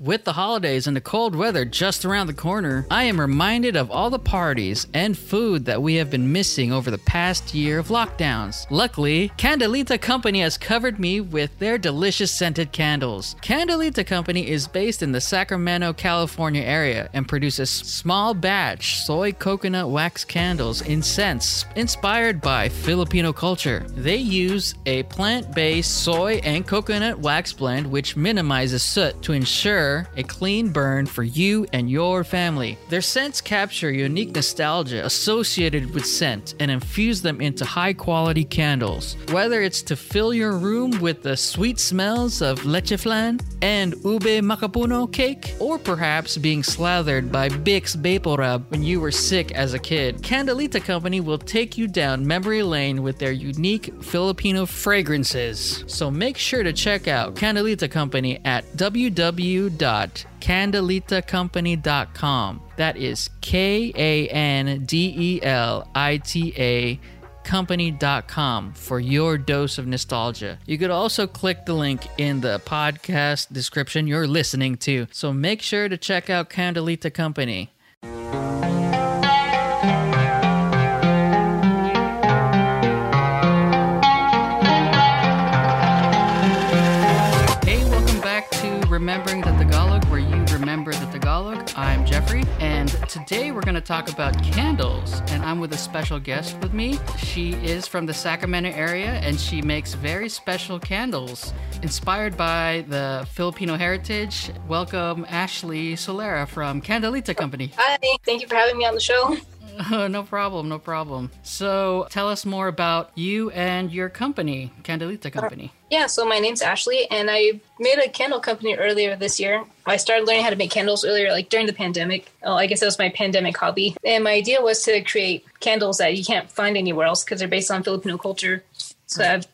With the holidays and the cold weather just around the corner, I am reminded of all the parties and food that we have been missing over the past year of lockdowns. Luckily, Kandelita Company has covered me with their delicious scented candles. Kandelita Company is based in the Sacramento, California area and produces small batch soy coconut wax candles in scents inspired by Filipino culture. They use a plant based soy and coconut wax blend which minimizes soot to ensure a clean burn for you and your family. Their scents capture unique nostalgia associated with scent and infuse them into high quality candles. Whether it's to fill your room with the sweet smells of leche flan and ube macapuno cake, or perhaps being slathered by Vicks Vaporub when you were sick as a kid, Kandelita Company will take you down memory lane with their unique Filipino fragrances. So make sure to check out Candelita Company at www.kandelitacompany.com. That is K A N D E L I T A company.com for your dose of nostalgia. You could also click the link in the podcast description you're listening to. So make sure to check out Kandelita Company. Today we're going to talk about candles. And I'm with a special guest with me. She is from the Sacramento area, and she makes very special candles inspired by the Filipino heritage. Welcome, Ashley Solera from Kandelita Company. Hi, thank you for having me on the show. no problem, no problem. So, tell us more about you and your company, Kandelita Company. Yeah, so my name's Ashley, and I made a candle company earlier this year. I started learning how to make candles earlier, like during the pandemic. Oh, I guess that was my pandemic hobby. And my idea was to create candles that you can't find anywhere else because they're based on Filipino culture. So I've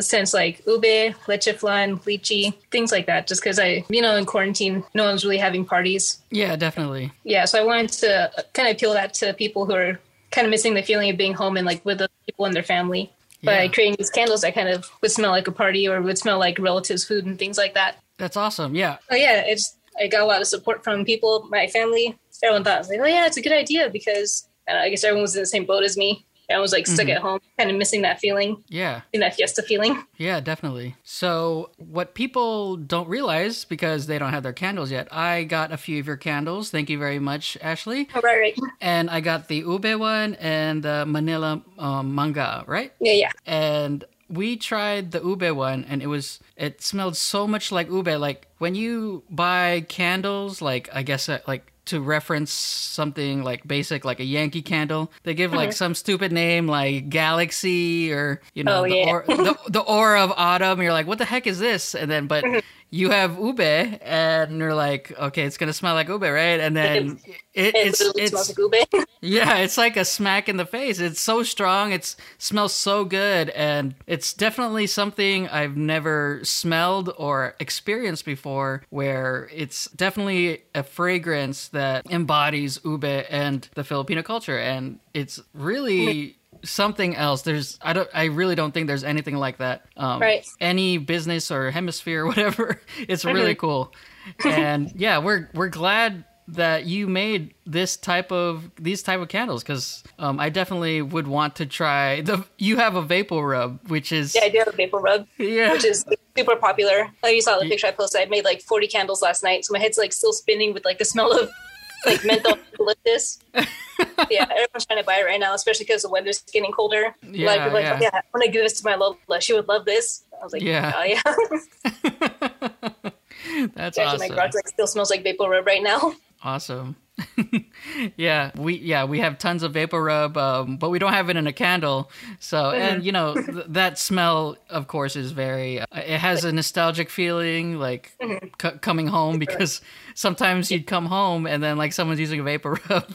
since like ube, leche flan, lychee, things like that. Just because I, you know, in quarantine, no one's really having parties. Yeah, definitely. Yeah, so I wanted to kind of appeal that to people who are kind of missing the feeling of being home and like with the people in their family by Yeah. creating these candles that kind of would smell like a party or would smell like relatives' food and things like that. That's awesome. Yeah. Oh yeah, it's I got a lot of support from people, my family. Everyone thought I was like, oh yeah, it's a good idea because uh, I guess everyone was in the same boat as me. I was like stuck at home, kind of missing that feeling, Yeah. in that fiesta feeling. Yeah, definitely. So, what people don't realize because they don't have their candles yet, I got a few of your candles. Thank you very much, Ashley. Oh, right, right. And I got the ube one and the Manila um, manga, right? Yeah, yeah. And we tried the ube one and it was it smelled so much like ube like when you buy candles like i guess uh, like to reference something like basic like a yankee candle. They give like uh-huh. some stupid name like galaxy or you know Oh, the, yeah. or, the, the aura of autumn. You're like what the heck is this? And then but uh-huh. You have ube and you're like okay it's gonna smell like ube right and then it, It it's it's smells like ube. yeah, it's like a smack in the face. It's so strong. It smells so good, and it's definitely something I've never smelled or experienced before. Where it's definitely a fragrance that embodies ube and the Filipino culture, and it's really mm-hmm. Something else. There's I don't I really don't think there's anything like that. Um, Right. Any business or hemisphere, or whatever. It's really cool, and yeah, we're we're glad that you made this type of these type of candles because um, I definitely would want to try the. You have a vapor rub, which is Yeah, I do have a vapor rub, yeah, which is super popular. Like you saw the picture I posted. I made like 40 candles last night, so my head's like still spinning with like the smell of like menthol eucalyptus. yeah, everyone's trying to buy it right now, especially because the weather's getting colder. a lot Yeah, of people like, yeah. oh, yeah, I want to give this to my Lola. She would love this. I was like, Yeah. oh, yeah. that's Actually, awesome. my garage like still smells like vapor rub right now. Awesome. yeah, we yeah we have tons of vapor rub, um, but we don't have it in a candle. So and you know th- that smell, of course, is very. Uh, it has a nostalgic feeling, like c- coming home because sometimes you'd come home and then like someone's using a vapor rub.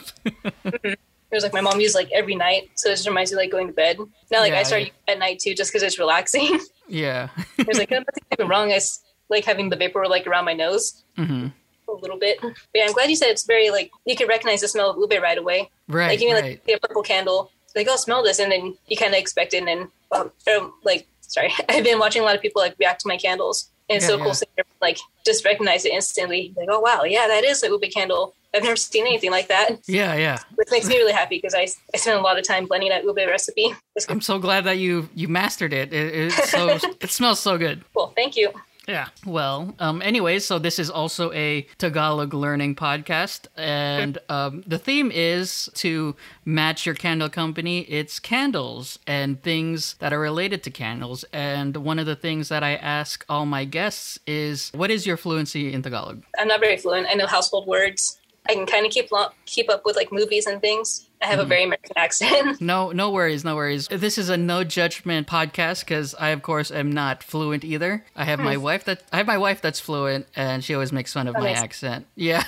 It was like my mom used like every night, so it just reminds me like going to bed. Now, like Yeah, I start yeah. at night too, just because it's relaxing. yeah. There's like nothing even wrong. I like having the vapor like around my nose hmm a little bit. But yeah, I'm glad you said it's very like you can recognize the smell of ube right away. Right. like even right. like a purple candle, like oh smell this, and then you kind of expect it, and then um, or, like sorry, I've been watching a lot of people like react to my candles, And it's Yeah, so yeah. cool to like just recognize it instantly. Like, oh wow, yeah, that is a ube candle. I've never seen anything like that, Yeah, yeah. which makes me really happy because I, I spent a lot of time blending that ube recipe. I'm so glad that you you mastered it. It it's so it smells so good. cool. Thank you. Yeah. Well, um, anyways, so this is also a Tagalog learning podcast, and um, the theme is to match your candle company. It's candles and things that are related to candles. And one of the things that I ask all my guests is, "What is your fluency in Tagalog?" I'm not very fluent. I know household words. I can kind of keep lo- keep up with like movies and things. I have a very mm-hmm. American accent. No, no worries, no worries. This is a no judgment podcast because I, of course, am not fluent either. I have my hmm. wife that I have my wife that's fluent, and she always makes fun of Oh, my nice. accent. Yeah.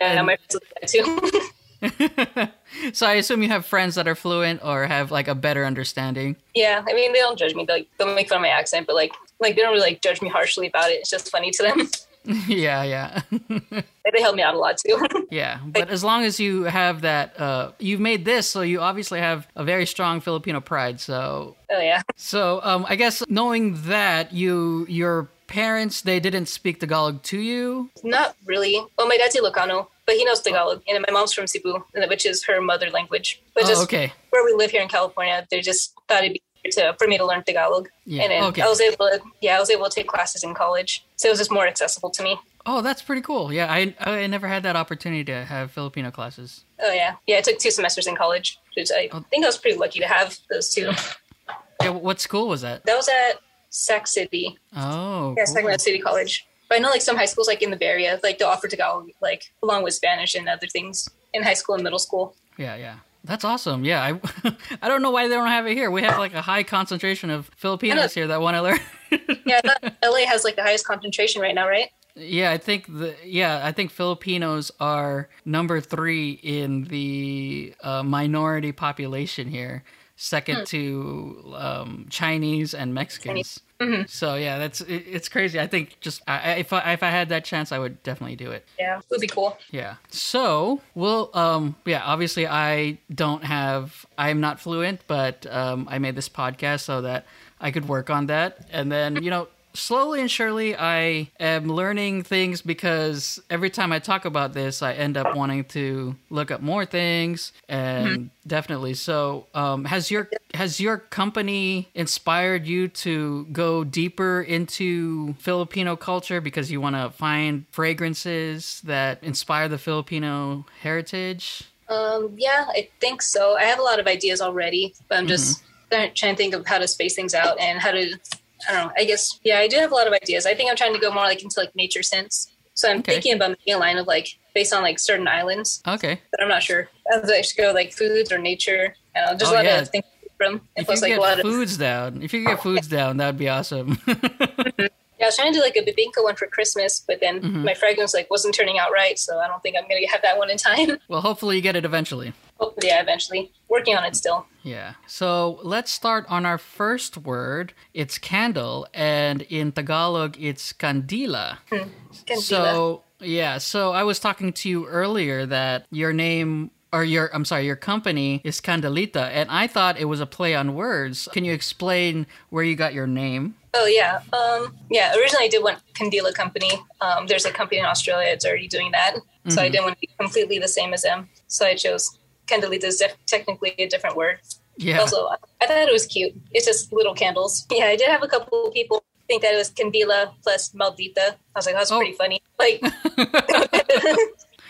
and my friends too. so I assume you have friends that are fluent or have like a better understanding. yeah, I mean they don't judge me. They like, they'll make fun of my accent, but like like they don't really like judge me harshly about it. It's just funny to them. yeah, yeah, they helped me out a lot too. yeah. But as long as you have that, uh, you've made this, so you obviously have a very strong Filipino pride. So, oh yeah. so um, I guess knowing that you your parents they didn't speak Tagalog to you. Not really. Well, my dad's Ilocano, but he knows Tagalog, and my mom's from Cebu, which is her mother language. But Oh, just okay. where we live here in California, they just thought it'd be to for me to learn Tagalog. Yeah, And then okay. I was able to, yeah, I was able to take classes in college, so it was just more accessible to me. Oh, that's pretty cool. Yeah, I I never had that opportunity to have Filipino classes. Oh yeah, yeah. I took two semesters in college, which I Oh. think I was pretty lucky to have those two. Yeah, what school was that? That was at Sac City, Oh, yeah, cool. Sacramento City College. But I know like some high schools like in the Bay Area, like they'll offer Tagalog like along with Spanish and other things in high school and middle school. Yeah, yeah. That's awesome. Yeah, I I don't know why they don't have it here. We have like a high concentration of Filipinos here that want to learn. Yeah, LA has like the highest concentration right now, right? yeah, I think the yeah, I think Filipinos are number 3 in the uh, minority population here, second to um, Chinese and Mexicans. So yeah, that's it, it's crazy. I think just I, I- if I, if I had that chance, I would definitely do it. Yeah, it would be cool. Yeah. So, well, um, yeah, obviously I don't have, I'm not fluent, but um, I made this podcast so that I could work on that. And then, you know, slowly and surely I am learning things because every time I talk about this, I end up wanting to look up more things and definitely. So, um, has your, has your company inspired you to go deeper into Filipino culture because you want to find fragrances that inspire the Filipino heritage? Um, yeah, I think so. I have a lot of ideas already, but I'm just trying trying to think of how to space things out and how to. I don't know. I guess yeah, I do have a lot of ideas. I think I'm trying to go more like into like nature sense. So I'm Okay. thinking about making a line of like based on like certain islands, Okay. but I'm not sure. I was like, should go like foods or nature. I don't know, just Oh, a lot yeah. of things from. And If you plus, could like a lot get of foods down, if you get foods down, that would be awesome. yeah. I was trying to do like a bibingka one for Christmas, but then Mm-hmm. my fragrance like wasn't turning out right, so I don't think I'm gonna have that one in time. well, hopefully you get it eventually. Hopefully, yeah, eventually. Working on it still. Yeah. So let's start on our first word. It's candle, and in Tagalog, it's kandila. Kandila. So yeah, so I was talking to you earlier that your name or your I'm sorry, your company is Kandelita, and I thought it was a play on words. Can you explain where you got your name? Oh yeah, um, yeah. Originally, I did want Kandila Company. Um, there's a company in Australia that's already doing that, so I didn't want to be completely the same as them. So I chose Kandelita is def- technically a different word. Yeah. Also, I thought it was cute. It's just little candles. Yeah, I did have a couple of people think that it was Kandila plus Maldita. I was like, that's Oh. pretty funny. Like,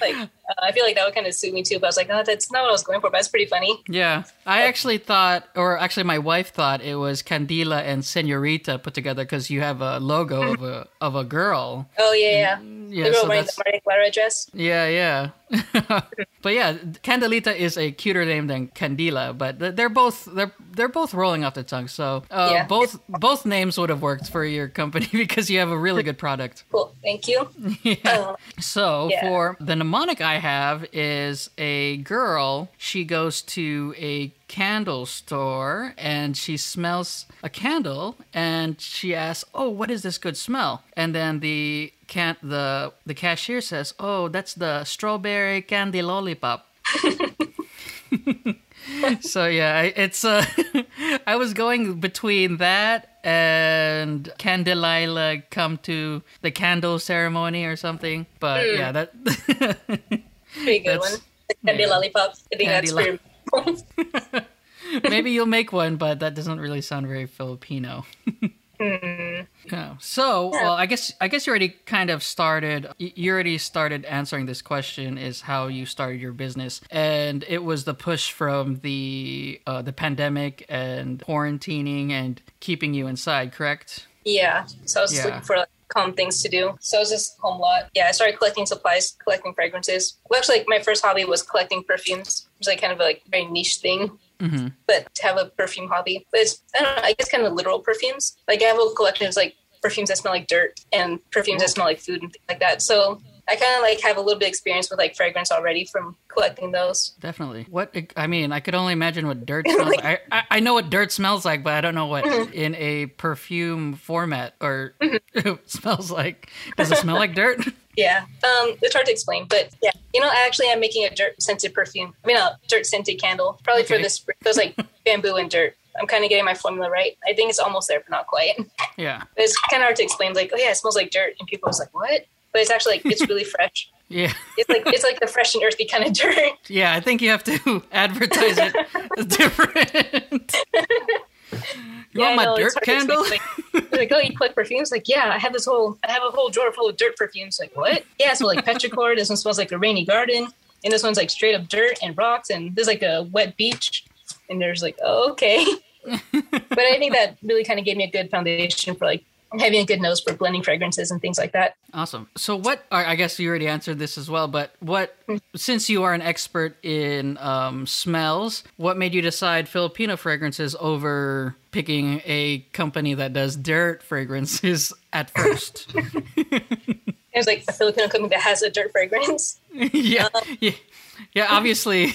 like uh, I feel like that would kind of suit me too. But I was like, oh, that's not what I was going for. But it's pretty funny. Yeah, I actually thought, or actually, my wife thought it was Kandila and Senorita put together because you have a logo of a of a girl. Oh yeah, yeah. Yeah, the girl so wearing the Maria Clara dress. yeah, yeah. but yeah, Kandelita is a cuter name than Kandila, but they're both they're they're both rolling off the tongue. So uh, Yeah. both both names would have worked for your company because you have a really good product. Cool. Thank you. Yeah. Uh, So Yeah. for the mnemonic I have is a girl. She goes to a candle store and she smells a candle and she asks, "Oh, what is this good smell?" And then the can the the cashier says, "Oh, that's the strawberry candy lollipop." so yeah, it's uh, I was going between that and can Delilah come to the candle ceremony or something? But Hmm. yeah, that Pretty good one. The candy yeah. lollipops. I think Candy that's very. maybe you'll make one, but that doesn't really sound very Filipino. Yeah. So, well, I guess I guess you already kind of started. You already started answering this question: is how you started your business, and it was the push from the uh, the pandemic and quarantining and keeping you inside. Correct? Yeah. So I was Yeah. looking for like calm things to do. So I was just home a lot. Yeah, I started collecting supplies, collecting fragrances. Well, actually, like my first hobby was collecting perfumes. which is like kind of a like very niche thing. Mm-hmm. But to have a perfume hobby, but it's I don't know. I guess kind of literal perfumes. Like I have a collection of like perfumes that smell like dirt and perfumes that smell like food and things like that. So I kind of like have a little bit of experience with like fragrance already from collecting those. Definitely. What I mean, I could only imagine what dirt smells like. I, I, I know what dirt smells like, but I don't know what Mm-hmm. in a perfume format or smells like. Does it smell like dirt? Yeah, um, it's hard to explain, but yeah, you know, actually, I'm making a dirt scented perfume. I mean, a dirt scented candle, probably for Okay. this. Those like bamboo and dirt. I'm kind of getting my formula right. I think it's almost there, but not quite. Yeah. It's kind of hard to explain. Like, oh yeah, it smells like dirt, and people was like, what? But it's actually like it's really fresh. Yeah. It's like it's like the fresh and earthy kind of dirt. Yeah, I think you have to advertise it different. You Yeah, want my know, dirt it's hard to candle? Like, oh, you collect perfumes? Like, yeah, I have this whole, I have a whole drawer full of dirt perfumes. Like, what? Yeah, smells like petrichor. This one smells like a rainy garden, and this one's like straight up dirt and rocks, and there's like a wet beach, and there's like, oh, okay. but I think that really kind of gave me a good foundation for like having a good nose for blending fragrances and things like that. Awesome. So, what? I guess you already answered this as well. But what? Since you are an expert in um, smells, what made you decide Filipino fragrances over picking a company that does dirt fragrances at first? There's like a Filipino company that has a dirt fragrance. yeah, yeah, yeah. Obviously,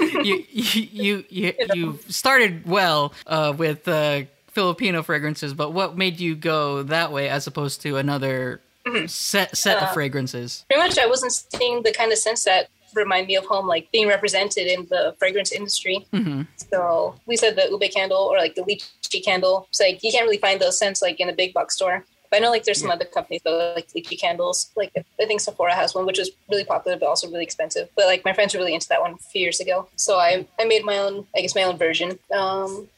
you you you you, you started well uh, with uh, Filipino fragrances, but what made you go that way as opposed to another set set of fragrances? pretty much I wasn't seeing the kind of scents that remind me of home, like being represented in the fragrance industry. hmm So we said the ube candle or like the lychee candle. It's like you can't really find those scents like in a big box store. But I know like there's some other companies that like lychee candles. Like I think Sephora has one, which is really popular but also really expensive. But like my friends were really into that one a few years ago. So I I made my own I guess my own version. Um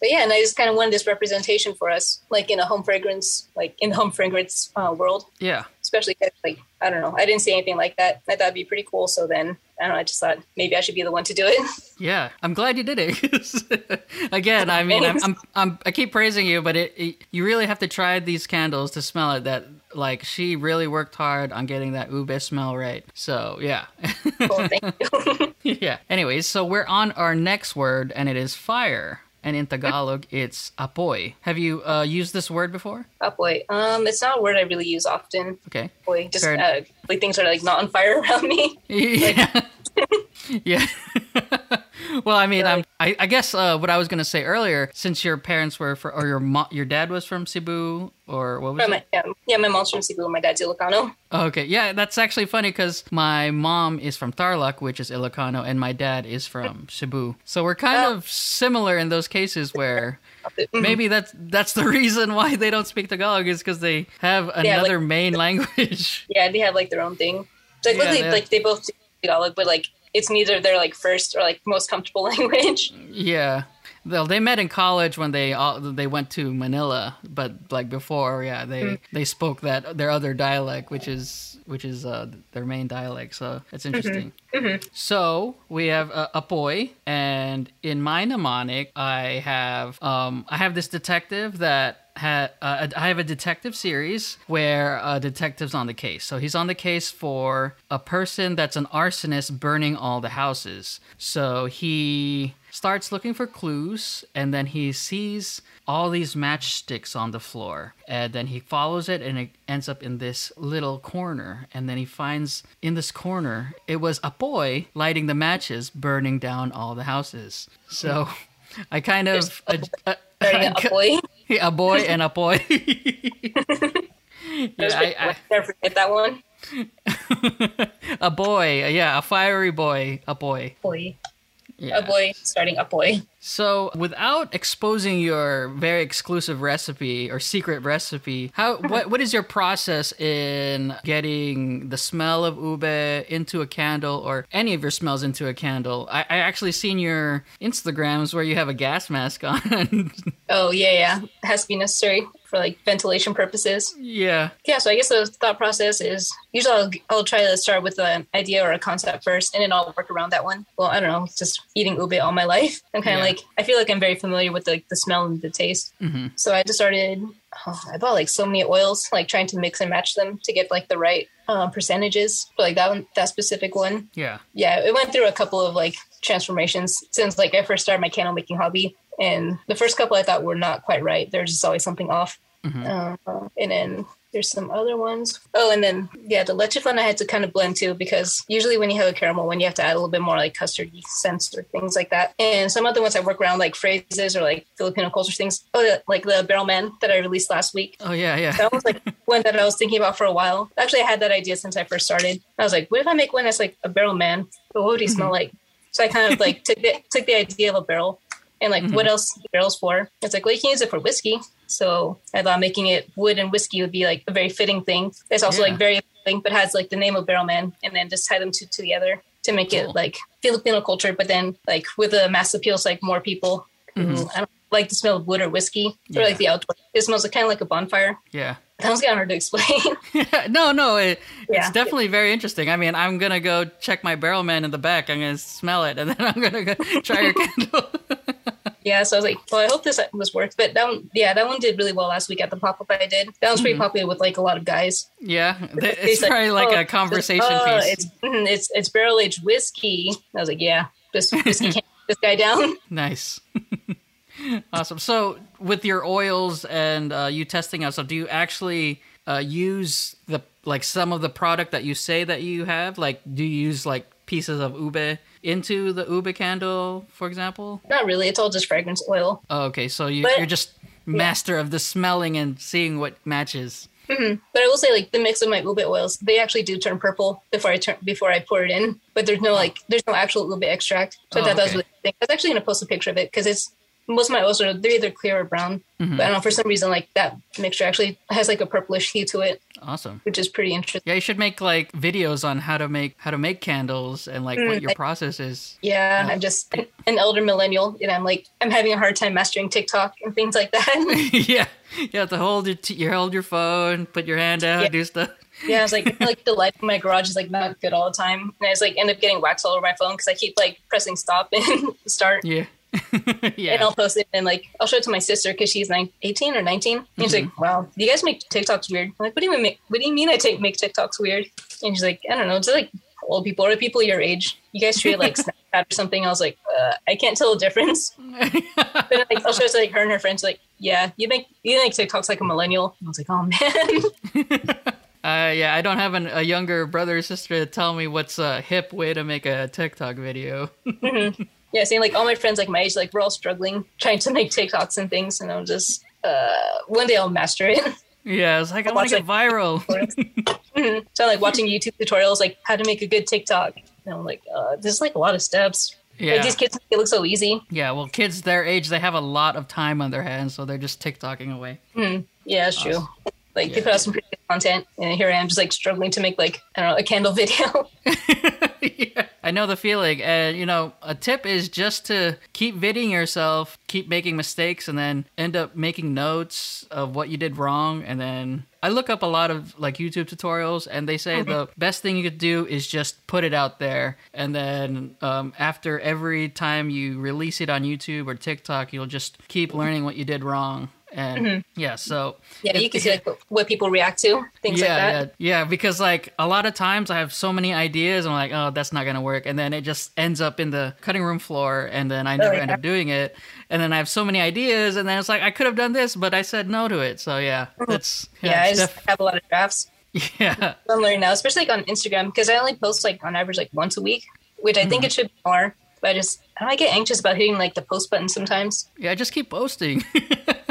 but yeah, and I just kind of wanted this representation for us, like in a home fragrance, like in the home fragrance uh, world Yeah. Especially like I don't know, I didn't see anything like that. I thought it'd be pretty cool. So then I don't know, I just thought maybe I should be the one to do it. Yeah, I'm glad you did it. Again, I mean, I'm, I'm, I'm, I keep praising you, but it, it, you really have to try these candles to smell it. That like she really worked hard on getting that ube smell right. So yeah, cool, thank you. yeah. Anyways, so we're on our next word, and it is fire. And in Tagalog, it's apoy. Have you uh, used this word before? boy, um, it's not a word I really use often. Okay. Boy, just uh, like things are like not on fire around me. Yeah. yeah. Well, I mean, I'm, I, I guess uh, what I was gonna say earlier, since your parents were for, or your mo- your dad was from Cebu, or what was it? my, yeah, yeah, my mom's from Cebu, and my dad's Ilocano. Okay, yeah, that's actually funny because my mom is from Tarlac, which is Ilocano, and my dad is from Cebu. So we're kind Oh. of similar in those cases where Mhm. maybe that's that's the reason why they don't speak Tagalog is because they have Yeah, like- another main language. Yeah, they have like their own thing. Like, Yeah, they have- like they both do Tagalog, but like it's neither their like first or like most comfortable language. Yeah. Well, they met in college when they all, they went to Manila, but like before, yeah, they Hmm. they spoke that their other dialect, which is which is uh, their main dialect. So it's Mm-hmm. interesting. So we have uh, Apoy, and in my mnemonic, I have um I have this detective that. Ha, uh, I have a detective series where a detective's on the case. So he's on the case for a person that's an arsonist burning all the houses. So he starts looking for clues and then he sees all these matchsticks on the floor. And then he follows it and it ends up in this little corner. And then he finds in this corner it was a boy lighting the matches burning down all the houses. So i kind of uh, uh, I a ca- boy. a boy and a boy. Yeah, like, I, never forget that one. a boy yeah a fiery boy a boy. Boy, yeah a boy starting a boy. So, without exposing your very exclusive recipe or secret recipe, how what what is your process in getting the smell of ube into a candle or any of your smells into a candle? I, I actually seen your Instagrams where you have a gas mask on. Oh yeah, yeah, it has to be necessary for like ventilation purposes. yeah. Yeah, so I guess the thought process is usually I'll, I'll try to start with an idea or a concept first, and then I'll work around that one. Well, I don't know, just eating ube all my life. I'm kind of. Like I feel like I'm very familiar with the, the smell and the taste. hmm So I just started. Oh, I bought like so many oils, like trying to mix and match them to get like the right uh, percentages for like that one, that specific one. Yeah. Yeah, it went through a couple of like transformations since like I first started my candle making hobby. And the first couple I thought were not quite right. There's just always something off. Uh, and then there's some other ones. Oh, and then yeah, the leche flan I had to kind of blend too because usually when you have a caramel one, you have to add a little bit more like custardy scents or things like that. And some other ones I work around like phrases or like Filipino culture things. Oh, the, like the Barrel Man that I released last week. Oh yeah, yeah. That was like one that I was thinking about for a while. Actually, I had that idea since I first started. I was like, what if I make one that's like a barrel man? But what would he smell mm-hmm. like? So I kind of like took the, took the idea of a barrel and like what mm-hmm. else barrel's for? It's like, well, you can use it for whiskey. So I thought making it wood and whiskey would be like a very fitting thing. It's also Yeah. like very appealing, but has like the name of Barrelman and then just tie them two together to make Cool. it like Filipino culture, but then like with a mass appeal to like more people who mm-hmm. I don't like the smell of wood or whiskey Yeah. or like the outdoor. It smells kind of like a bonfire. Yeah. That was kind of hard to explain. no, no, it, it's Yeah. definitely very interesting. I mean, I'm gonna go check my barrel man in the back. I'm gonna smell it, and then I'm gonna go try your candle. yeah, so I was like, well, I hope this was worth. But that one, yeah, that one did really well last week at the pop up I did. That was pretty Mm-hmm. popular with like a lot of guys. yeah, it's said, probably like "Oh, a conversation oh, piece. It's mhm, it's it's barrel aged whiskey. I was like, yeah, this whiskey can't this guy down. Nice. awesome. So, with your oils and uh, you testing out so do you actually uh, use the like some of the product that you say that you have? Like, do you use like pieces of ube into the ube candle, for example? Not really. It's all just fragrance oil. Oh, okay, so you, you're just master of the smelling and seeing what matches. Mm-hmm. But I will say, like the mix of my ube oils, they actually do turn purple before I turn before I pour it in. But there's no like, there's no actual ube extract. So Oh, I thought that was okay. really interesting. I was actually gonna post a picture of it because it's most of my oils are they're either clear or brown. Mm-hmm. But I don't know for some reason like that mixture actually has like a purplish hue to it, Awesome. which is pretty interesting. Yeah, you should make like videos on how to make how to make candles and like what Mm, your I- process is. Yeah, I'm just an elder millennial, and I'm like I'm having a hard time mastering TikTok and things like that. yeah, you have to hold your t- you hold your phone, put your hand out, Yeah. do stuff. yeah, I was like, like the light in my garage is like not good all the time, and I just like end up getting wax all over my phone because I keep like pressing stop and start. Yeah, And. I'll post it and like I'll show it to my sister because she's nine, 18 or 19. And she's Mm-hmm. like, "Wow, you guys make TikToks weird." I'm like, "What do you mean? Make, what do you mean I take make TikToks weird?" And she's like, "I don't know. It's like old people or people your age. You guys treat like Snapchat or something." I was like, uh, "I can't tell the difference." But like, I'll show it to like her and her friends. Like, yeah, you make you make TikToks like a millennial. I was like, "Oh man." Uh, yeah, I don't have an, a younger brother or sister to tell me what's a hip way to make a TikTok video. Yeah, seeing like all my friends like my age, like we're all struggling trying to make TikToks and things, and I'm just uh, one day I'll master it. yeah, I was like, I want to get viral. So I'm like watching YouTube tutorials, like how to make a good TikTok. And I'm like, uh, there's like a lot of steps. yeah, Like these kids make it look so easy. yeah. Well, kids their age, they have a lot of time on their hands, so they're just TikToking away. Yeah, that's true. Like Yeah. they put out some pretty good content, and here I am just like struggling to make like I don't know a candle video. yeah, I know the feeling. And, you know, a tip is just to keep videoing yourself, keep making mistakes, and then end up making notes of what you did wrong. And then I look up a lot of like YouTube tutorials, and they say the best thing you could do is just put it out there. And then um, after every time you release it on YouTube or TikTok, you'll just keep learning what you did wrong. And yeah, so yeah, you can see like what people react to, things yeah, like that. Yeah, yeah, because like a lot of times I have so many ideas, I'm like, oh, that's not gonna work, and then it just ends up in the cutting room floor, and then I never yeah. end up doing it, and then I have so many ideas, and then it's like I could have done this, but I said no to it. So yeah, that's Yeah, I just def- have a lot of drafts. yeah, I'm learning now, especially like on Instagram, because I only post like on average like once a week, which I Mm-hmm. think it should be more. But I just I, I get anxious about hitting like the post button sometimes. yeah. I just keep posting.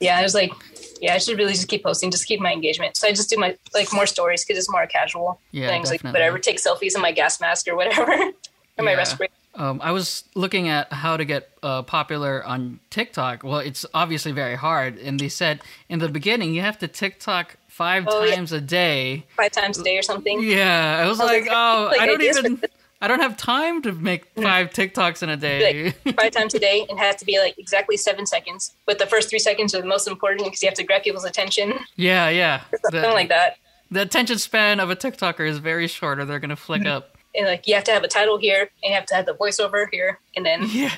Yeah, I was like, yeah, I should really just keep posting, just keep my engagement. So I just do my like more stories because it's more casual Yeah, things, like whatever, take selfies in my gas mask or whatever, or my respirator. Um, I was looking at how to get uh, popular on TikTok. Well, it's obviously very hard, and they said in the beginning you have to TikTok five Oh, yeah. times a day. Five times a day or something. Yeah, I was I was like, like, oh, like I don't even, I don't have time to make five TikToks in a day. Like five times a day and has to be like exactly seven seconds. But the first three seconds are the most important because you have to grab people's attention. yeah, yeah. Something The, like that. the attention span of a TikToker is very short, or they're gonna flick Mm-hmm. up. And like you have to have a title here and you have to have the voiceover here and then Yeah,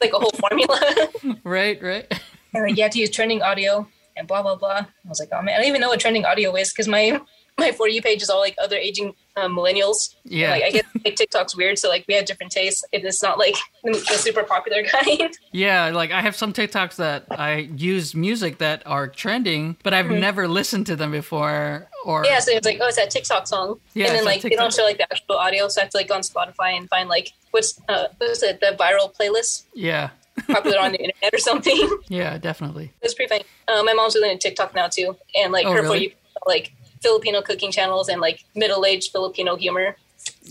like a whole formula. right, right. and like you have to use trending audio and blah blah blah. I was like, oh man, I don't even know what trending audio is because my my for you page is all like other aging um, millennials. Yeah. Like I guess like TikTok's weird, so like we have different tastes. If It is not like the, the super popular kind. Yeah, like I have some TikToks that I use music that are trending, but I've never listened to them before. Or Mm-hmm. yeah, so it's like, oh, it's that TikTok song, Yeah, and then like they don't show like the actual audio, so I have to like go on Spotify and find like what's uh what's it the viral playlist yeah, popular on the internet or something. yeah, definitely. It's pretty funny. Uh, my mom's really into TikTok now too, and like Oh, her really? for you like Filipino cooking channels and like middle aged Filipino humor.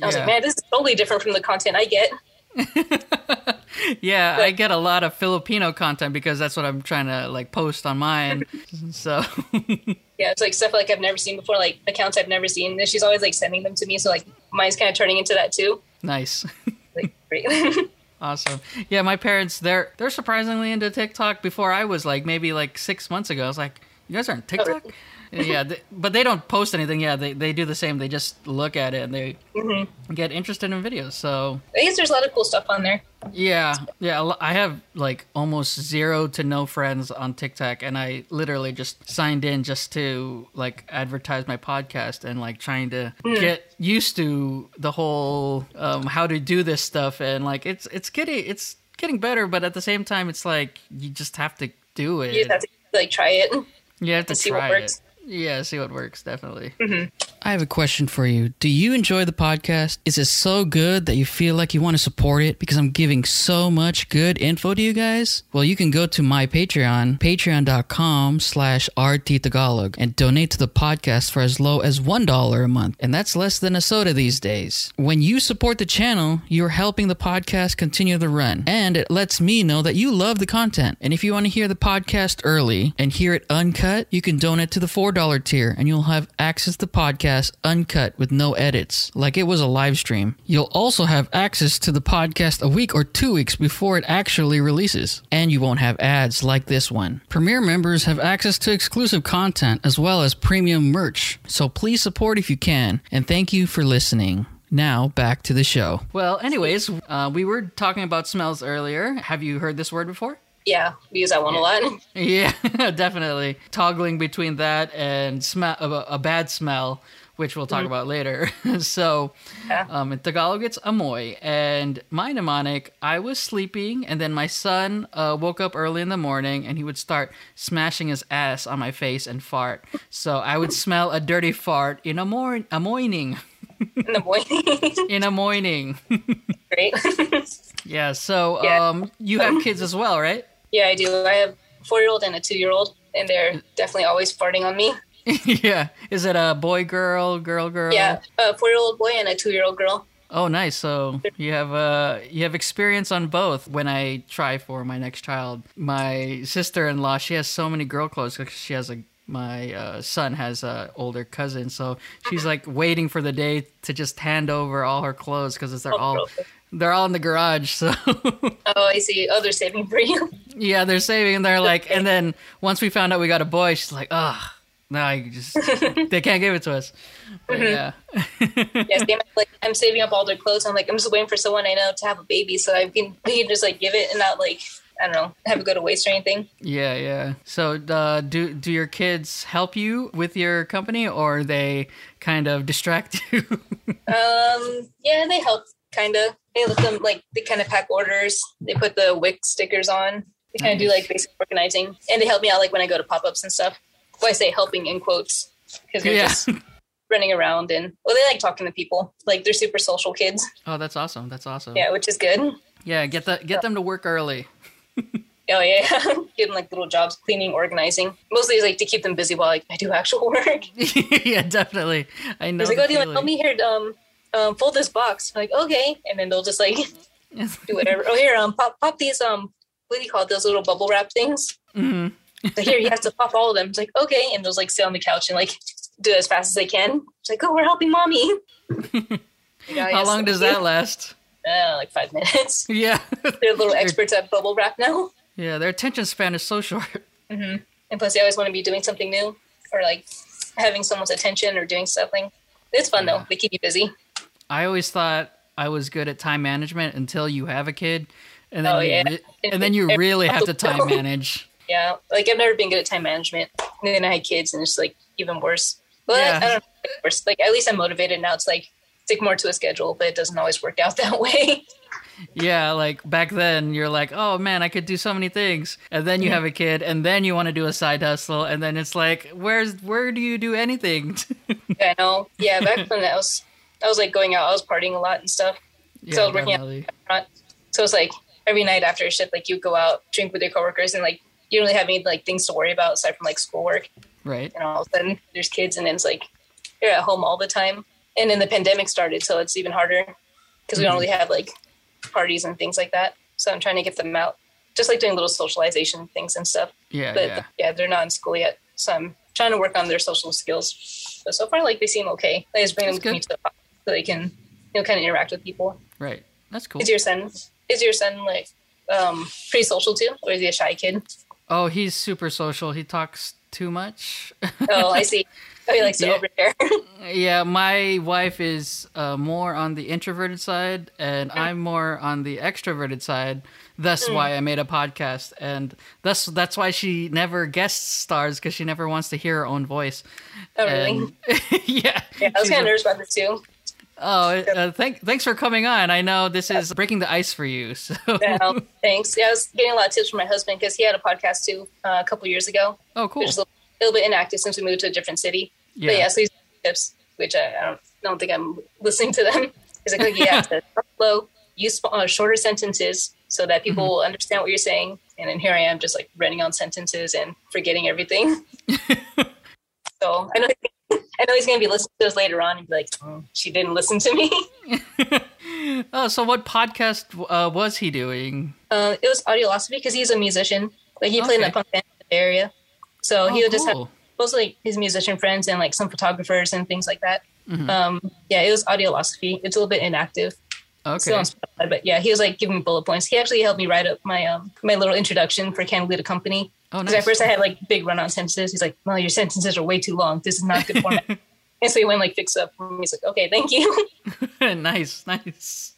I was Yeah. like, man, this is totally different from the content I get. Yeah, I get a lot of Filipino content because that's what I'm trying to like post on mine. so Yeah, it's like stuff like I've never seen before, like accounts I've never seen. And she's always like sending them to me, so like mine's kind of turning into that too. nice. Like, great. Awesome. Yeah, my parents they're they're surprisingly into TikTok before I was like maybe like 6 months ago. I was like, "You guys aren't oh, TikTok?" Yeah, they, but they don't post anything. Yeah, they they do the same. They just look at it and they Mm-hmm. get interested in videos. So, I guess there's a lot of cool stuff on there. Yeah, yeah. I have like almost zero to no friends on TikTok, and I literally just signed in just to like advertise my podcast and like trying to get used to the whole um, how to do this stuff. And like it's it's getting it's getting better, but at the same time, it's like you just have to do it. You just have to like try it. You have to what try works. it. Yeah, see what works. Definitely. Mm-hmm. I have a question for you. Do you enjoy the podcast? Is it so good that you feel like you want to support it because I'm giving so much good info to you guys? Well, you can go to my Patreon, patreon.com slash rttagalog, and donate to the podcast for as low as $1 a month. And that's less than a soda these days. When you support the channel, you're helping the podcast continue to run. And it lets me know that you love the content. And if you want to hear the podcast early and hear it uncut, you can donate to the $4 tier and you'll have access to the podcast uncut with no edits, like it was a live stream. You'll also have access to the podcast a week or two weeks before it actually releases. And you won't have ads like this one. Premier members have access to exclusive content as well as premium merch. So please support if you can. And thank you for listening. Now back to the show. Well, anyways, uh, we were talking about smells earlier. Have you heard this word before? Yeah, we use that one a lot. Yeah, definitely. Toggling between that and smell a, a bad smell, which we'll talk about later. so, Yeah. um, in Tagalog, it's amoy. And my mnemonic, I was sleeping, and then my son uh, woke up early in the morning, and he would start smashing his ass on my face and fart. So I would smell a dirty fart in a morning. In the morning. In a morning. Great. yeah. So, Yeah. um, you have kids as well, right? Yeah, I do. I have a four year old and a two year old, and they're definitely always farting on me. yeah. Is it a boy, girl, girl, girl? Yeah, a four year old boy and a two year old girl. Oh, nice. So you have uh you have experience on both. When I try for my next child, my sister-in-law, she has so many girl clothes because she has a my uh, son has a older cousin, so she's like waiting for the day to just hand over all her clothes because they're Oh, all. They're all in the garage. So Oh, I see. Oh, they're saving for you. yeah, they're saving. And they're like, and then once we found out we got a boy, she's like, ugh. No, I just they can't give it to us. But, yeah. yes, they, like I'm saving up all their clothes. I'm like, I'm just waiting for someone I know to have a baby, so I can, we can just like give it and not like I don't know have it go to waste or anything. Yeah, yeah. So, uh, do do your kids help you with your company, or they kind of distract you? Um, yeah, they help kind of. They let them like they kind of pack orders. They put the wick stickers on. They kind of do like basic organizing, and they help me out like when I go to pop ups and stuff. Well, I say helping in quotes because they're yeah. just running around and well, they like talking to people. Like they're super social kids. Oh, that's awesome. That's awesome. Yeah, which is good. Yeah, get the get them to work early. Oh yeah, give them like little jobs, cleaning, organizing. Mostly like to keep them busy while like I do actual work. yeah, definitely. I know. Like, "Oh, do you want to help me here? Um, um, fold this box." I'm like, okay, and then they'll just like do whatever. Oh, here, um, pop, pop these, um, what do you call it? Those little bubble wrap things. Mm-hmm. So here, you have to pop all of them. It's like, okay. And they'll like sit on the couch and like do it as fast as they can. It's like, oh, we're helping mommy. Yeah, How long does that last? Uh, like five minutes. Yeah. They're little experts at bubble wrap now. yeah, their attention span is so short. hmm And plus, they always want to be doing something new or like having someone's attention or doing something. It's fun Yeah. though. They keep you busy. I always thought I was good at time management until you have a kid, and then Oh, you yeah. re- and then you really have to time manage. Yeah, like I've never been good at time management. And then I had kids, and it's like even worse. But Yeah. I don't know. Worse. Like at least I'm motivated now. It's like stick more to a schedule, but it doesn't always work out that way. Yeah, like back then, you're like, oh man, I could do so many things, and then you mm-hmm. have a kid, and then you want to do a side hustle, and then it's like, where's where do you do anything? I know. Yeah, back when I was, I was like going out. I was partying a lot and stuff. yeah, So working at- definitely. Front. So it's like every night after a shift, like you go out, drink with your coworkers, and like you don't really have any like things to worry about aside from like schoolwork. right. And all of a sudden, there's kids, and then it's like you're at home all the time. And then the pandemic started, so it's even harder because we don't mm-hmm. really have like parties and things like that. So I'm trying to get them out, just like doing little socialization things and stuff. Yeah, But yeah. yeah, they're not in school yet, so I'm trying to work on their social skills. But so far, like they seem okay. I just bring That's them to me to the so they can, you know, kind of interact with people. Right. That's cool. Is your son is your son like um pretty social too, or is he a shy kid? Oh, he's super social. He talks too much. Oh, I see. Oh, he likes to Yeah. overshare. yeah, my wife is uh, more on the introverted side, and I'm more on the extroverted side. Thus, why I made a podcast, and thus that's why she never guest stars because she never wants to hear her own voice. Oh, really? And- yeah. Yeah, I was kind of nervous about this too. Oh, uh, thank, thanks for coming on. I know this is breaking the ice for you. So, thanks. Yeah, I was getting a lot of tips from my husband because he had a podcast too uh, a couple years ago, oh, cool. which is a little bit inactive since we moved to a different city. Yeah. But yeah, so he's tips, which I, I don't, don't think I'm listening to them. He's like, oh, yeah, to talk slow, use uh, shorter sentences so that people will understand what you're saying. And then here I am, just like running on sentences and forgetting everything. so I know, I know he's going to be listening to this later on and be like, oh, she didn't listen to me. oh, so what podcast uh, was he doing? Uh, it was audiolosophy because he's a musician. Like he played in Okay. a punk band in the area, so Oh, he would just have mostly his musician friends and like some photographers and things like that. Mhm. Um, yeah, it was audiolosophy. It's a little bit inactive, still Okay. on Spotify, but yeah, he was like giving me bullet points. He actually helped me write up my um my little introduction for Kandelita Company. Oh, nice. at first I had like big run on sentences. He's like, "No, your sentences are way too long. This is not good format." and so he went like fix up. me. He's like, "Okay, thank you." nice, nice.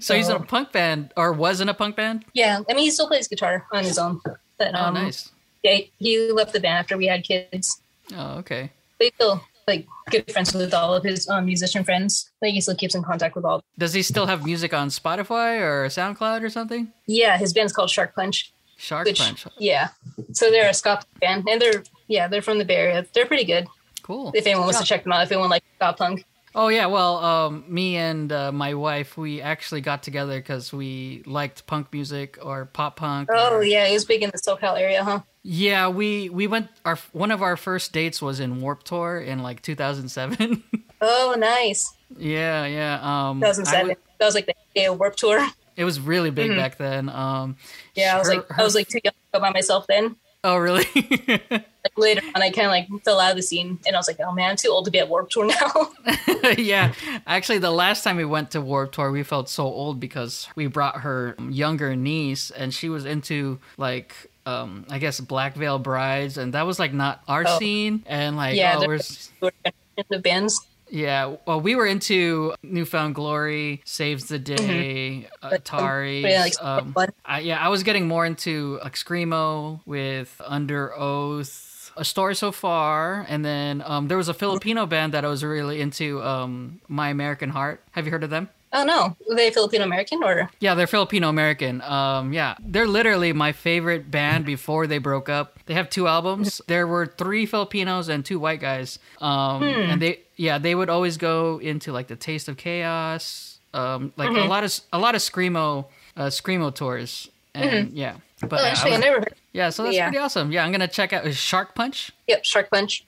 So he's in a punk band, or was in a punk band? yeah, I mean, he still plays guitar on his own. But, Oh, um, nice. Yeah, he left the band after we had kids. Oh, okay. But he's still like good friends with all of his um, musician friends. Like he still keeps in contact with all. Does he still have music on Spotify or SoundCloud or something? Yeah, his band's called Shark Punch. Shark Which Punch. yeah, so they're a ska band, and they're yeah they're from the Bay Area. They're pretty good. Cool. If anyone wants to check them out, if anyone likes ska punk. Oh yeah, well, um, me and uh, my wife, we actually got together because we liked punk music or pop punk. Oh or- yeah, he was big in the SoCal area, huh? yeah. We we went. Our one of our first dates was in Warp Tour in like 2007. Oh, nice. yeah, yeah. Um, 2007. w- that was like the day of Warp Tour. it was really big Mhm. back then. Um, Yeah, I was like her- I was like too young to go by myself then. oh really? Like later on, I kind of like fell out of the scene, and I was like, oh man, I'm too old to be at Warp Tour now. yeah, actually, the last time we went to Warp Tour, we felt so old because we brought her younger niece, and she was into like. Um, I guess Black Veil Brides, and that was like not our Oh. scene, and like Yeah, oh, we're, the bands. Yeah, well, we were into New Found Glory, Saves the Day, Atreyu. Mm-hmm. Yeah, like, um. I, yeah, I was getting more into like screamo with Underoath, a story so far, and then um, there was a Filipino band that I was really into, um, My American Heart. Have you heard of them? Oh no, were they Filipino American or? Yeah, they're Filipino American. Um, yeah, they're literally my favorite band before they broke up. They have two albums. There were three Filipinos and two white guys. Um, and they, yeah, they would always go into like the Taste of Chaos, um, like a lot of a lot of screamo, uh, screamo tours. And yeah, but Oh, actually, I I never heard. yeah, so that's yeah. pretty awesome. Yeah, I'm gonna check out is Shark Punch. Yep, Shark Punch.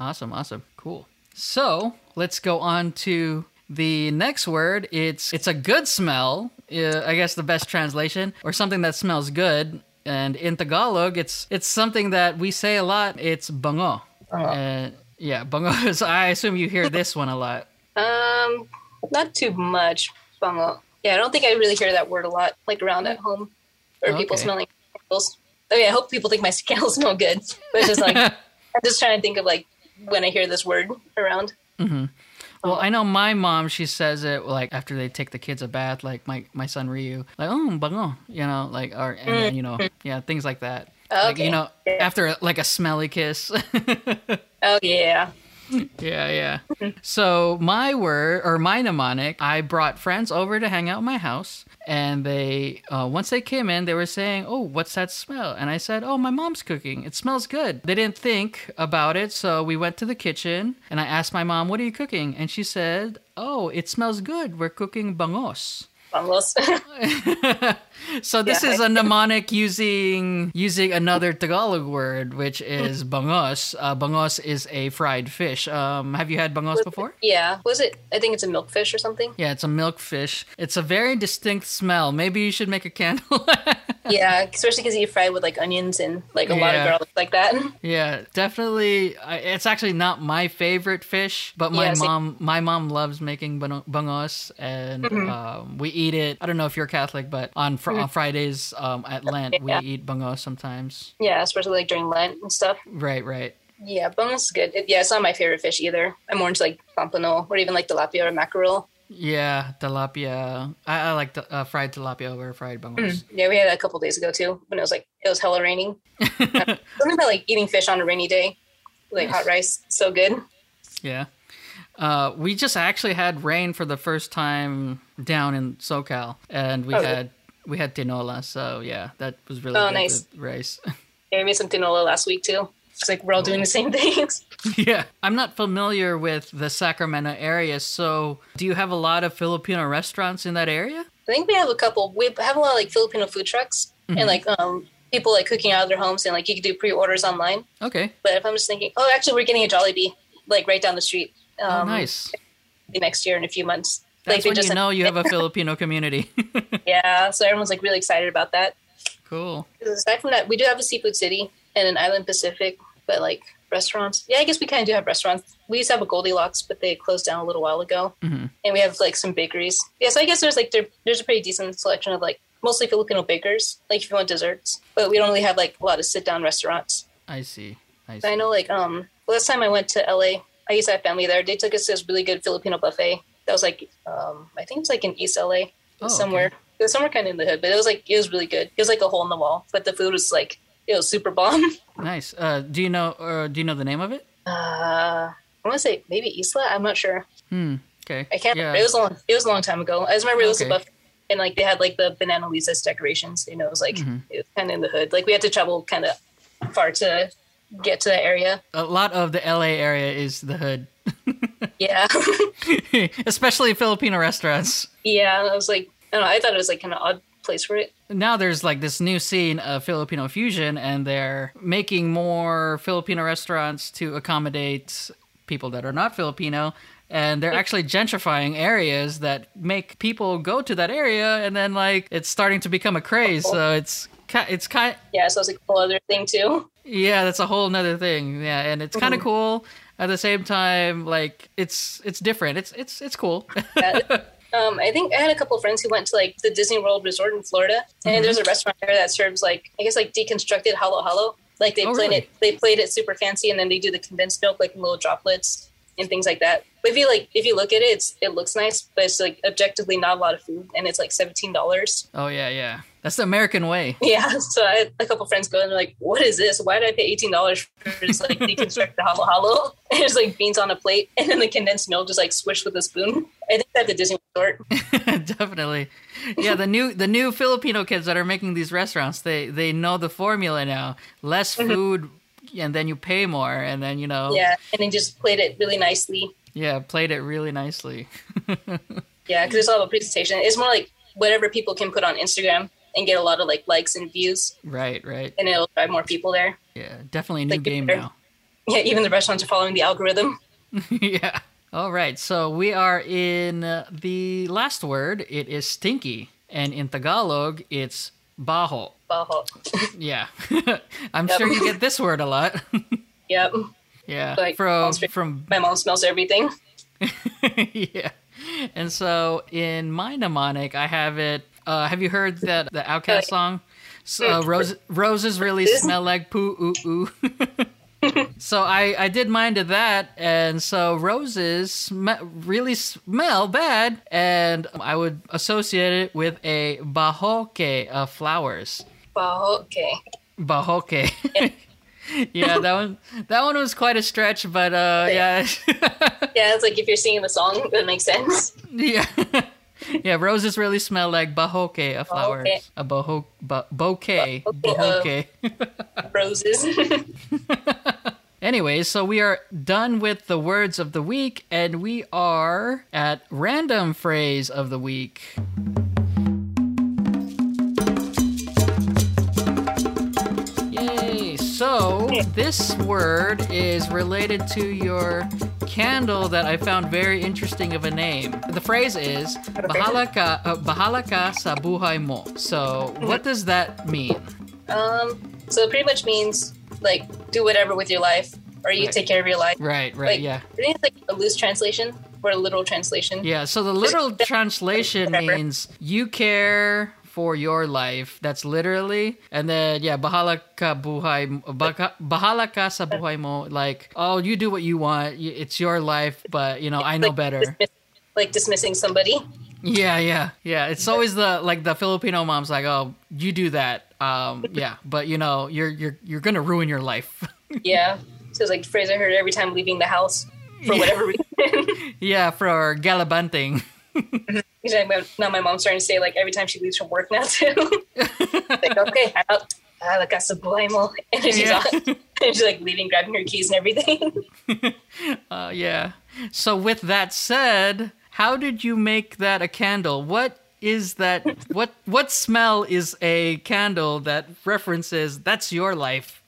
Awesome, awesome, cool. So let's go on to the next word. It's it's a good smell. uh, I guess the best translation, or something that smells good. And in Tagalog, it's it's something that we say a lot. It's bango. Uh, yeah, bungo. So I assume you hear this one a lot. Um, not too much. bungo. Yeah, I don't think I really hear that word a lot, like around at home, or people smelling candles. I mean, I hope people think my candles smell good, but it's just like I'm just trying to think of like when I hear this word around. Mm-hmm. Well, I know my mom. She says it like after they take the kids a bath, like my my son Ryu, like oh bungo, you know, like or and then, you know, yeah, things like that. Like you Okay. know, after like a smelly kiss. Oh yeah, Yeah, yeah. so my word or my mnemonic, I brought friends over to hang out at my house, and they uh, once they came in, they were saying, "Oh, what's that smell?" And I said, "Oh, my mom's cooking. It smells good." They didn't think about it, so we went to the kitchen, and I asked my mom, "What are you cooking?" And she said, "Oh, it smells good. We're cooking bangos." Bangos. So this Yeah. is a mnemonic using using another Tagalog word, which is bangos. Uh, bangos is a fried fish. Um, have you had bangos before? yeah, was it? I think it's a milkfish or something. Yeah, it's a milkfish. It's a very distinct smell. Maybe you should make a candle. Yeah, especially because you fry with like onions and like a lot of garlic like that. yeah, definitely. I- It's actually not my favorite fish, but my Yeah, mom my mom loves making bang- bangos, and Mm-hmm. um, we eat it. I don't know if you're Catholic, but on fr- on Fridays um, at Lent we Yeah. eat bangos sometimes. Yeah, especially like during Lent and stuff. Right, right. Yeah, bangos is good. It, yeah, it's not my favorite fish either. I'm more into like pompano or even like tilapia or mackerel. Yeah, tilapia. I, I like the, uh, fried tilapia over fried bangos. Yeah, we had it a couple days ago too when it was like it was hella raining. Something about like eating fish on a rainy day, like hot rice, so good. Yeah. Uh, we just actually had rain for the first time down in SoCal, and we Oh, had we had tinola. So yeah, that was really Oh, good nice. rice. Yeah, we made some tinola last week too. It's like we're all doing the same things. yeah, I'm not familiar with the Sacramento area. So, do you have a lot of Filipino restaurants in that area? I think we have a couple. We have a lot of like Filipino food trucks and like um people like cooking out of their homes and like you can do pre-orders online. Okay. But if I'm just thinking, oh, actually, we're getting a Jollibee like right down the street. Oh, Um, nice. Next year in a few months. That's they when you just- know you have a Filipino community. Yeah, so everyone's like really excited about that. Cool. Aside from that, we do have a seafood city and an island Pacific, but like restaurants, yeah, I guess we kind of do have restaurants. We used to have a Goldilocks, but they closed down a little while ago, Mhm. and we have like some bakeries. Yeah, so I guess there's like there, there's a pretty decent selection of like mostly Filipino bakers, like if you want desserts, but we don't really have like a lot of sit down restaurants. I see. I But I know like um last time I went to LA, I used to have family there. They took us to this really good Filipino buffet. That was like um I think it's like in East LA Oh, okay. somewhere. It was somewhere kind of in the hood, but it was like it was really good. It was like a hole in the wall, but the food was like it was super bomb. Nice. Uh, do you know? Or do you know the name of it? Uh, I want to say maybe Isla. I'm not sure. Hmm. Okay. I can't. Yeah. It was a long. It was a long time ago. I just remember it was Okay. a buffet, and like they had like the banana Lisa's decorations. You know, it was like Mm-hmm. it was kind of in the hood. Like we had to travel kind of far to get to that area. a lot of the LA area is the hood, Yeah, especially Filipino restaurants. yeah. I was like, I don't know. I thought it was like kind of odd place for it. Now there's like this new scene of Filipino fusion, and they're making more Filipino restaurants to accommodate people that are not Filipino. And they're actually gentrifying areas that make people go to that area, and then like it's starting to become a craze. So it's it's kind Yeah, so it's a whole other thing too. yeah, that's a whole nother thing. Yeah, and it's kind of mm-hmm. cool at the same time. Like it's it's different. It's it's it's cool. Um, I think I had a couple of friends who went to like the Disney World Resort in Florida, and there's a restaurant there that serves like I guess like deconstructed halo halo. Like they Oh, played really? it, they played it super fancy, and then they do the condensed milk like in little droplets and things like that. But if you like, if you look at it, it's it looks nice, but it's like objectively not a lot of food, and it's like seventeen dollars. oh yeah, yeah. That's the American way. Yeah, so I had a couple friends go and they're like, "What is this? Why did I pay eighteen dollars for just like deconstructed halo halo?" And it's like beans on a plate, and then the condensed milk just like swished with a spoon. I think at the Disney Resort. Definitely. Yeah, the new the new Filipino kids that are making these restaurants, they they know the formula now. Less food and then you pay more and then you know Mm-hmm. Yeah, and they just played it really nicely. yeah, played it really nicely. Yeah, because it's all about presentation. It's more like whatever people can put on Instagram and get a lot of like likes and views, right, right. and it'll drive more people there. Yeah, definitely a new Like, game now. Yeah, even the restaurants are following the algorithm. yeah. All right. So we are in uh, the last word. It is stinky. and in Tagalog, it's baho. Baho. Yeah, I'm Yep. sure you get this word a lot. Yep. yeah, Like, from from My mom smells everything. yeah. And so in my mnemonic, I have it. Uh, have you heard that the OutKast song? So, uh, Rose, roses really smell like poo ooh ooh. so I, I did mine to that, and so roses sm- really smell bad, and I would associate it with a bahoke of flowers. Baho. Okay. Bahoke. yeah, that one that one was quite a stretch, but uh, yeah. Yeah, it's like if you're singing the song, that makes sense. Yeah. yeah, roses really smell like bahoke of flowers. Bahoke. A boho, bo- bouquet. Bahoke, Bahoke. Uh, roses. Anyways, so we are done with the words of the week and we are at random phrase of the week. So, this word is related to your candle that I found very interesting of a name. The phrase is Bahala ka, uh, bahala ka sa buhay mo. So, what does that mean? um, so it pretty much means like do whatever with your life, or you Right. take care of your life. Right, right, Like, yeah. I think it's like a loose translation or a literal translation. Yeah, so the literal translation means you care for your life. That's literally. And then yeah, bahala ka buhay baka- bahala ka sa buhay mo like, oh, you do what you want. It's your life, but you know, I know Like, better. dismiss- like dismissing somebody. Yeah, yeah. Yeah, it's always the like the Filipino moms like, "Oh, you do that." Um, yeah, but you know, you're you're you're going to ruin your life. Yeah. So it's like the phrase I heard every time leaving the house for Yeah. whatever reason. yeah, for gallivanting. I- now my mom's starting to say like every time she leaves from work now too. like okay, out. Ah, like sa buhay mo. And she's Yeah. on. And she's like leaving, grabbing her keys and everything. Uh, yeah. So with that said, how did you make that a candle? What is that? what what smell is a candle that references that's your life?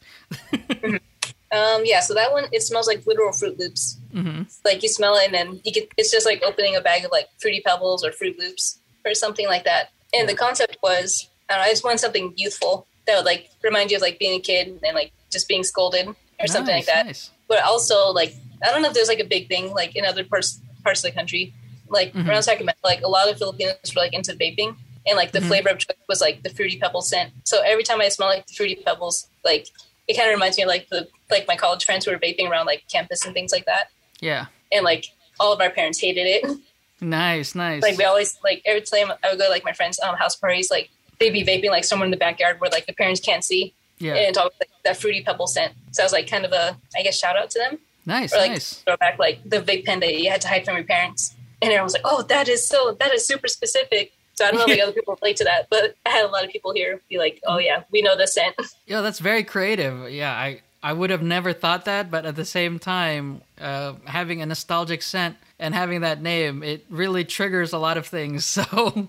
Um, yeah, so that one it smells like literal Froot Loops. Mm-hmm. Like you smell it, and then you get it's just like opening a bag of like Fruity Pebbles or Froot Loops or something like that. And the concept was I don't know, I just wanted something youthful that would like remind you of like being a kid and like just being scolded or something like that. Nice. But also like I don't know if there's like a big thing like in other parts parts of the country. Like Mhm. around Sacramento, like a lot of Filipinos were like into vaping. And like the Mhm. flavor of choice was like the fruity pebble scent. So every time I smell like the fruity pebbles, like it kind of reminds me of like the like my college friends who were vaping around like campus and things like that. Yeah. And like all of our parents hated it. Nice. Nice. like we always like every time I would go to like my friends' um, house parties, like they'd be vaping like somewhere in the backyard where like the parents can't see, yeah. and it's always like that fruity pebble scent. So I was like kind of a I guess shout out to them Nice. or like nice. throwback like the vape pen that you had to hide from your parents, and everyone was like, oh that is so that is super specific. So I don't know if like other people relate to that, but I had a lot of people here be like, oh yeah, we know the scent. Yeah, that's very creative. Yeah, I I would have never thought that, but at the same time, uh, having a nostalgic scent and having that name, it really triggers a lot of things. So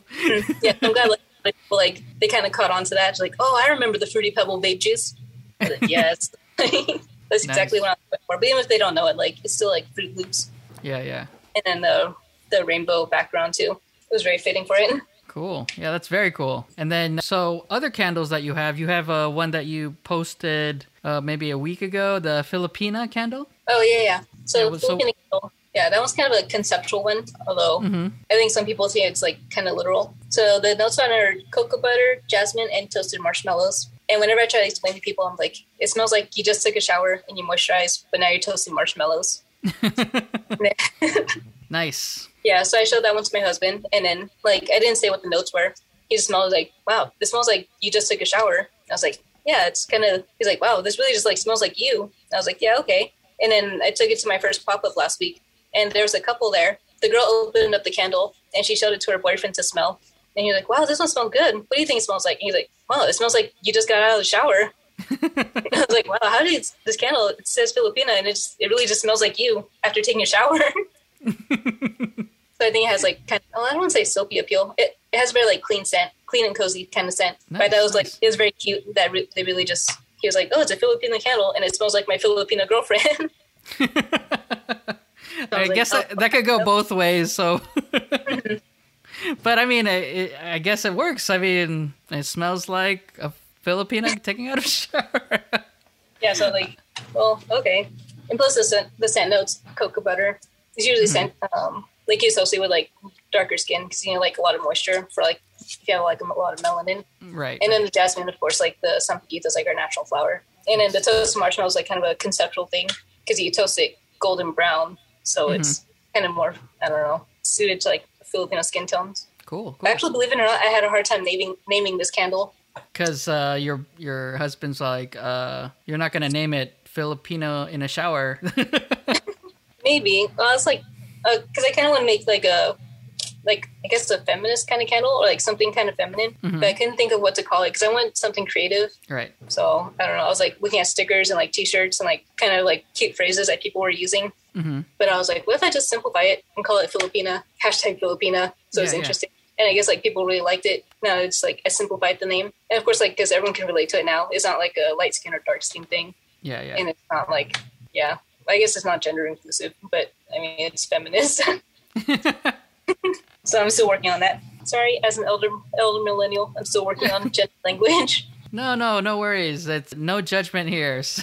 yeah, I'm glad like, like people like they kind of caught on to that. It's like, oh, I remember the fruity pebble vape juice. Like, yes, that's exactly what I'm looking for. But even if they don't know it, like it's still like Froot Loops, yeah, yeah. and then the the rainbow background too. It was very fitting for it. Cool. Yeah, that's very cool. And then, so other candles that you have, you have uh, one that you posted uh, maybe a week ago, the Filipina candle. Oh yeah, yeah. So, Yeah, so- candle, yeah, that was kind of a conceptual one. Although Mm-hmm. I think some people say it's like kind of literal. So the notes on are cocoa butter, jasmine, and toasted marshmallows. And whenever I try to explain to people, I'm like, it smells like you just took a shower and you moisturize, but now you're toasting marshmallows. Nice. Yeah, so I showed that one to my husband, and then like I didn't say what the notes were. He just smelled like, "Wow, this smells like you just took a shower." I was like, "Yeah, it's kind of." He's like, "Wow, this really just like smells like you." I was like, "Yeah, okay." And then I took it to my first pop up last week, and there was a couple there. The girl opened up the candle and she showed it to her boyfriend to smell, and he was like, "Wow, this one smells good. What do you think it smells like?" And he's like, "Wow, it smells like you just got out of the shower." I was like, "Wow, how did this candle? It says Filipina, and it just, it really just smells like you after taking a shower." So I think it has like kind of, oh, I don't want to say soapy appeal. It, it has very like clean scent, clean and cozy kind of scent. but that was like nice. it was very cute. That re- they really just he was like, oh, it's a Filipino candle and it smells like my Filipino girlfriend. I was like, guess oh, that, that could go both ways. So mm-hmm. but I mean, it, it, I guess it works. I mean, it smells like a Filipino taking out a shower. Yeah, so like, well, okay. And plus the scent, the scent notes, cocoa butter. It's usually scent, um, like you associate with like darker skin because you know like a lot of moisture for like if you have like a lot of melanin. right. And then the jasmine, of course, like the sampaguita is like our natural flower. And then the toasted marshmallow is like kind of a conceptual thing because you toast it golden brown, so it's kind of more I don't know suited to like Filipino skin tones. cool. Cool. Actually, believe it or not, I had a hard time naming naming this candle. Because uh, your your husband's like, uh, you're not gonna name it Filipino in a shower. Maybe well, I was like because I kind of want to make like a like I guess a feminist kind of candle or like something kind of feminine, but I couldn't think of what to call it because I want something creative. right. So I don't know. I was like looking at stickers and like T-shirts and like kind of like cute phrases that people were using. hmm But I was like, what if I just simplify it and call it Filipina hashtag Filipina? So it's Yeah, yeah. interesting. And I guess like people really liked it. Now it's like I simplified the name, and of course like because everyone can relate to it now. It's not like a light skin or dark skin thing, Yeah, yeah. and it's not like yeah. I guess it's not gender inclusive, but I mean it's feminist. so I'm still working on that. Sorry, as an elder elder millennial, I'm still working on gender language. No, no, no worries. It's no judgment here.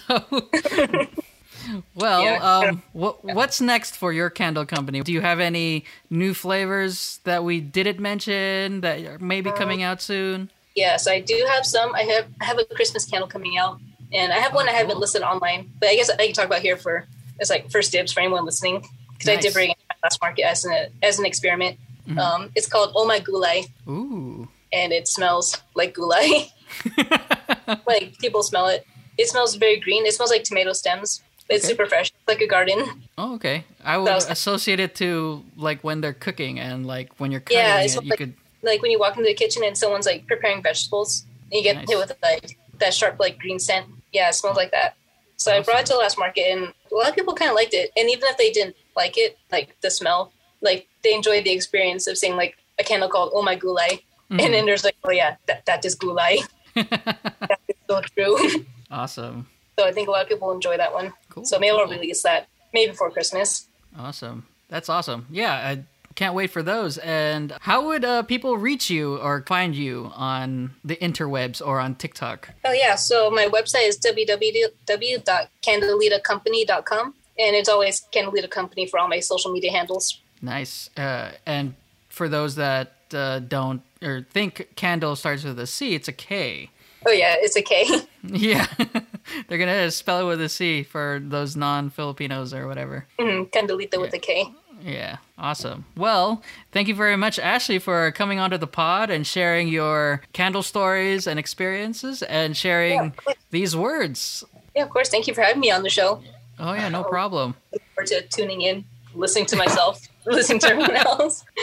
So, well, Yeah. um, what what's next for your candle company? Do you have any new flavors that we didn't mention that are maybe Uh, coming out soon? Yes, I do have some. I have I have a Christmas candle coming out, and I have one I haven't cool. listed online, but I guess I can talk about here for it's like first dibs for anyone listening because I did bring it last market as an as an experiment. Mm-hmm. Um, it's called Oh My Gulai, Ooh. and it smells like gulai. like people smell it. It smells very green. It smells like tomato stems. It's Okay. super fresh, it's like a garden. Oh, okay. I would was- associate it to like when they're cooking and like when you're cutting Yeah, it, you like- could. Like when you walk into the kitchen and someone's like preparing vegetables, and you get Nice. hit with like that sharp like green scent. Yeah, it smells like that. So I brought it to the last market, and a lot of people kind of liked it. And even if they didn't like it, like the smell, like they enjoyed the experience of seeing like a candle called "Oh My Gulai," Mm-hmm. and then there's like, "Oh yeah, that that is gulai." that is so true. Awesome. so I think a lot of people enjoy that one. Cool. So maybe I'll cool. release that maybe before Christmas. Awesome. That's awesome. Yeah, I can't wait for those. And how would uh, people reach you or find you on the interwebs or on TikTok? Oh yeah, so my website is www.kandelitacompany.com and it's always Kandelita Company for all my social media handles. Nice. Uh, and for those that uh, don't or think candle starts with a C, it's a K. Oh yeah, it's a K. Yeah. They're going to spell it with a C for those non Filipinos or whatever. Mhm, Kandelita with a K. Yeah, awesome. Well, thank you very much, Ashley, for coming onto the pod and sharing your candle stories and experiences and sharing Yeah, these words. Yeah, of course. Thank you for having me on the show. Oh, yeah, no problem. Look forward to tuning in, listening to myself, listening to everyone else.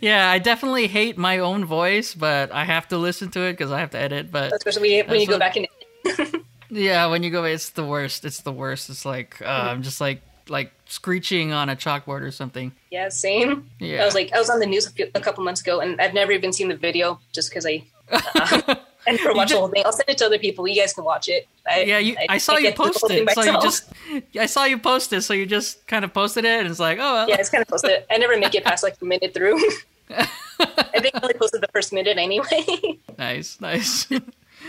Yeah, I definitely hate my own voice, but I have to listen to it because I have to edit. But Especially when, when you go what- back and yeah, when you go, it's the worst. It's the worst. It's like uh, I'm just like like screeching on a chalkboard or something. yeah, same. Yeah. I was like, I was on the news a, few, a couple months ago, and I've never even seen the video just because I. Uh, I never watched the whole thing. I'll send it to other people. You guys can watch it. I, Yeah, you, I, saw can't you post it, so you just I saw you post it, so you just kind of posted it, and it's like, oh, well, Yeah, it's kind of posted. I never make it past like a minute through. I think I only posted the first minute anyway. Nice, nice.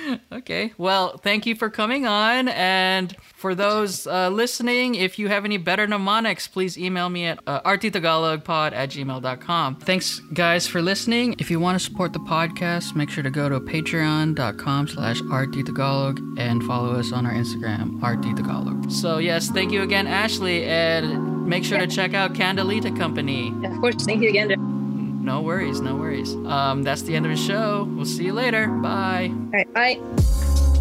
okay. Well, thank you for coming on. And for those uh, listening, if you have any better mnemonics, please email me at uh, rttagalogpod at gmail.com. Thanks, guys, for listening. If you want to support the podcast, make sure to go to patreon.com slash rttagalog and follow us on our Instagram, rttagalog. So, yes, thank you again, Ashley. And make sure to check out Kandelita Company. of course, thank you again. No worries, no worries. Um, that's the end of the show. We'll see you later. Bye. All right, bye.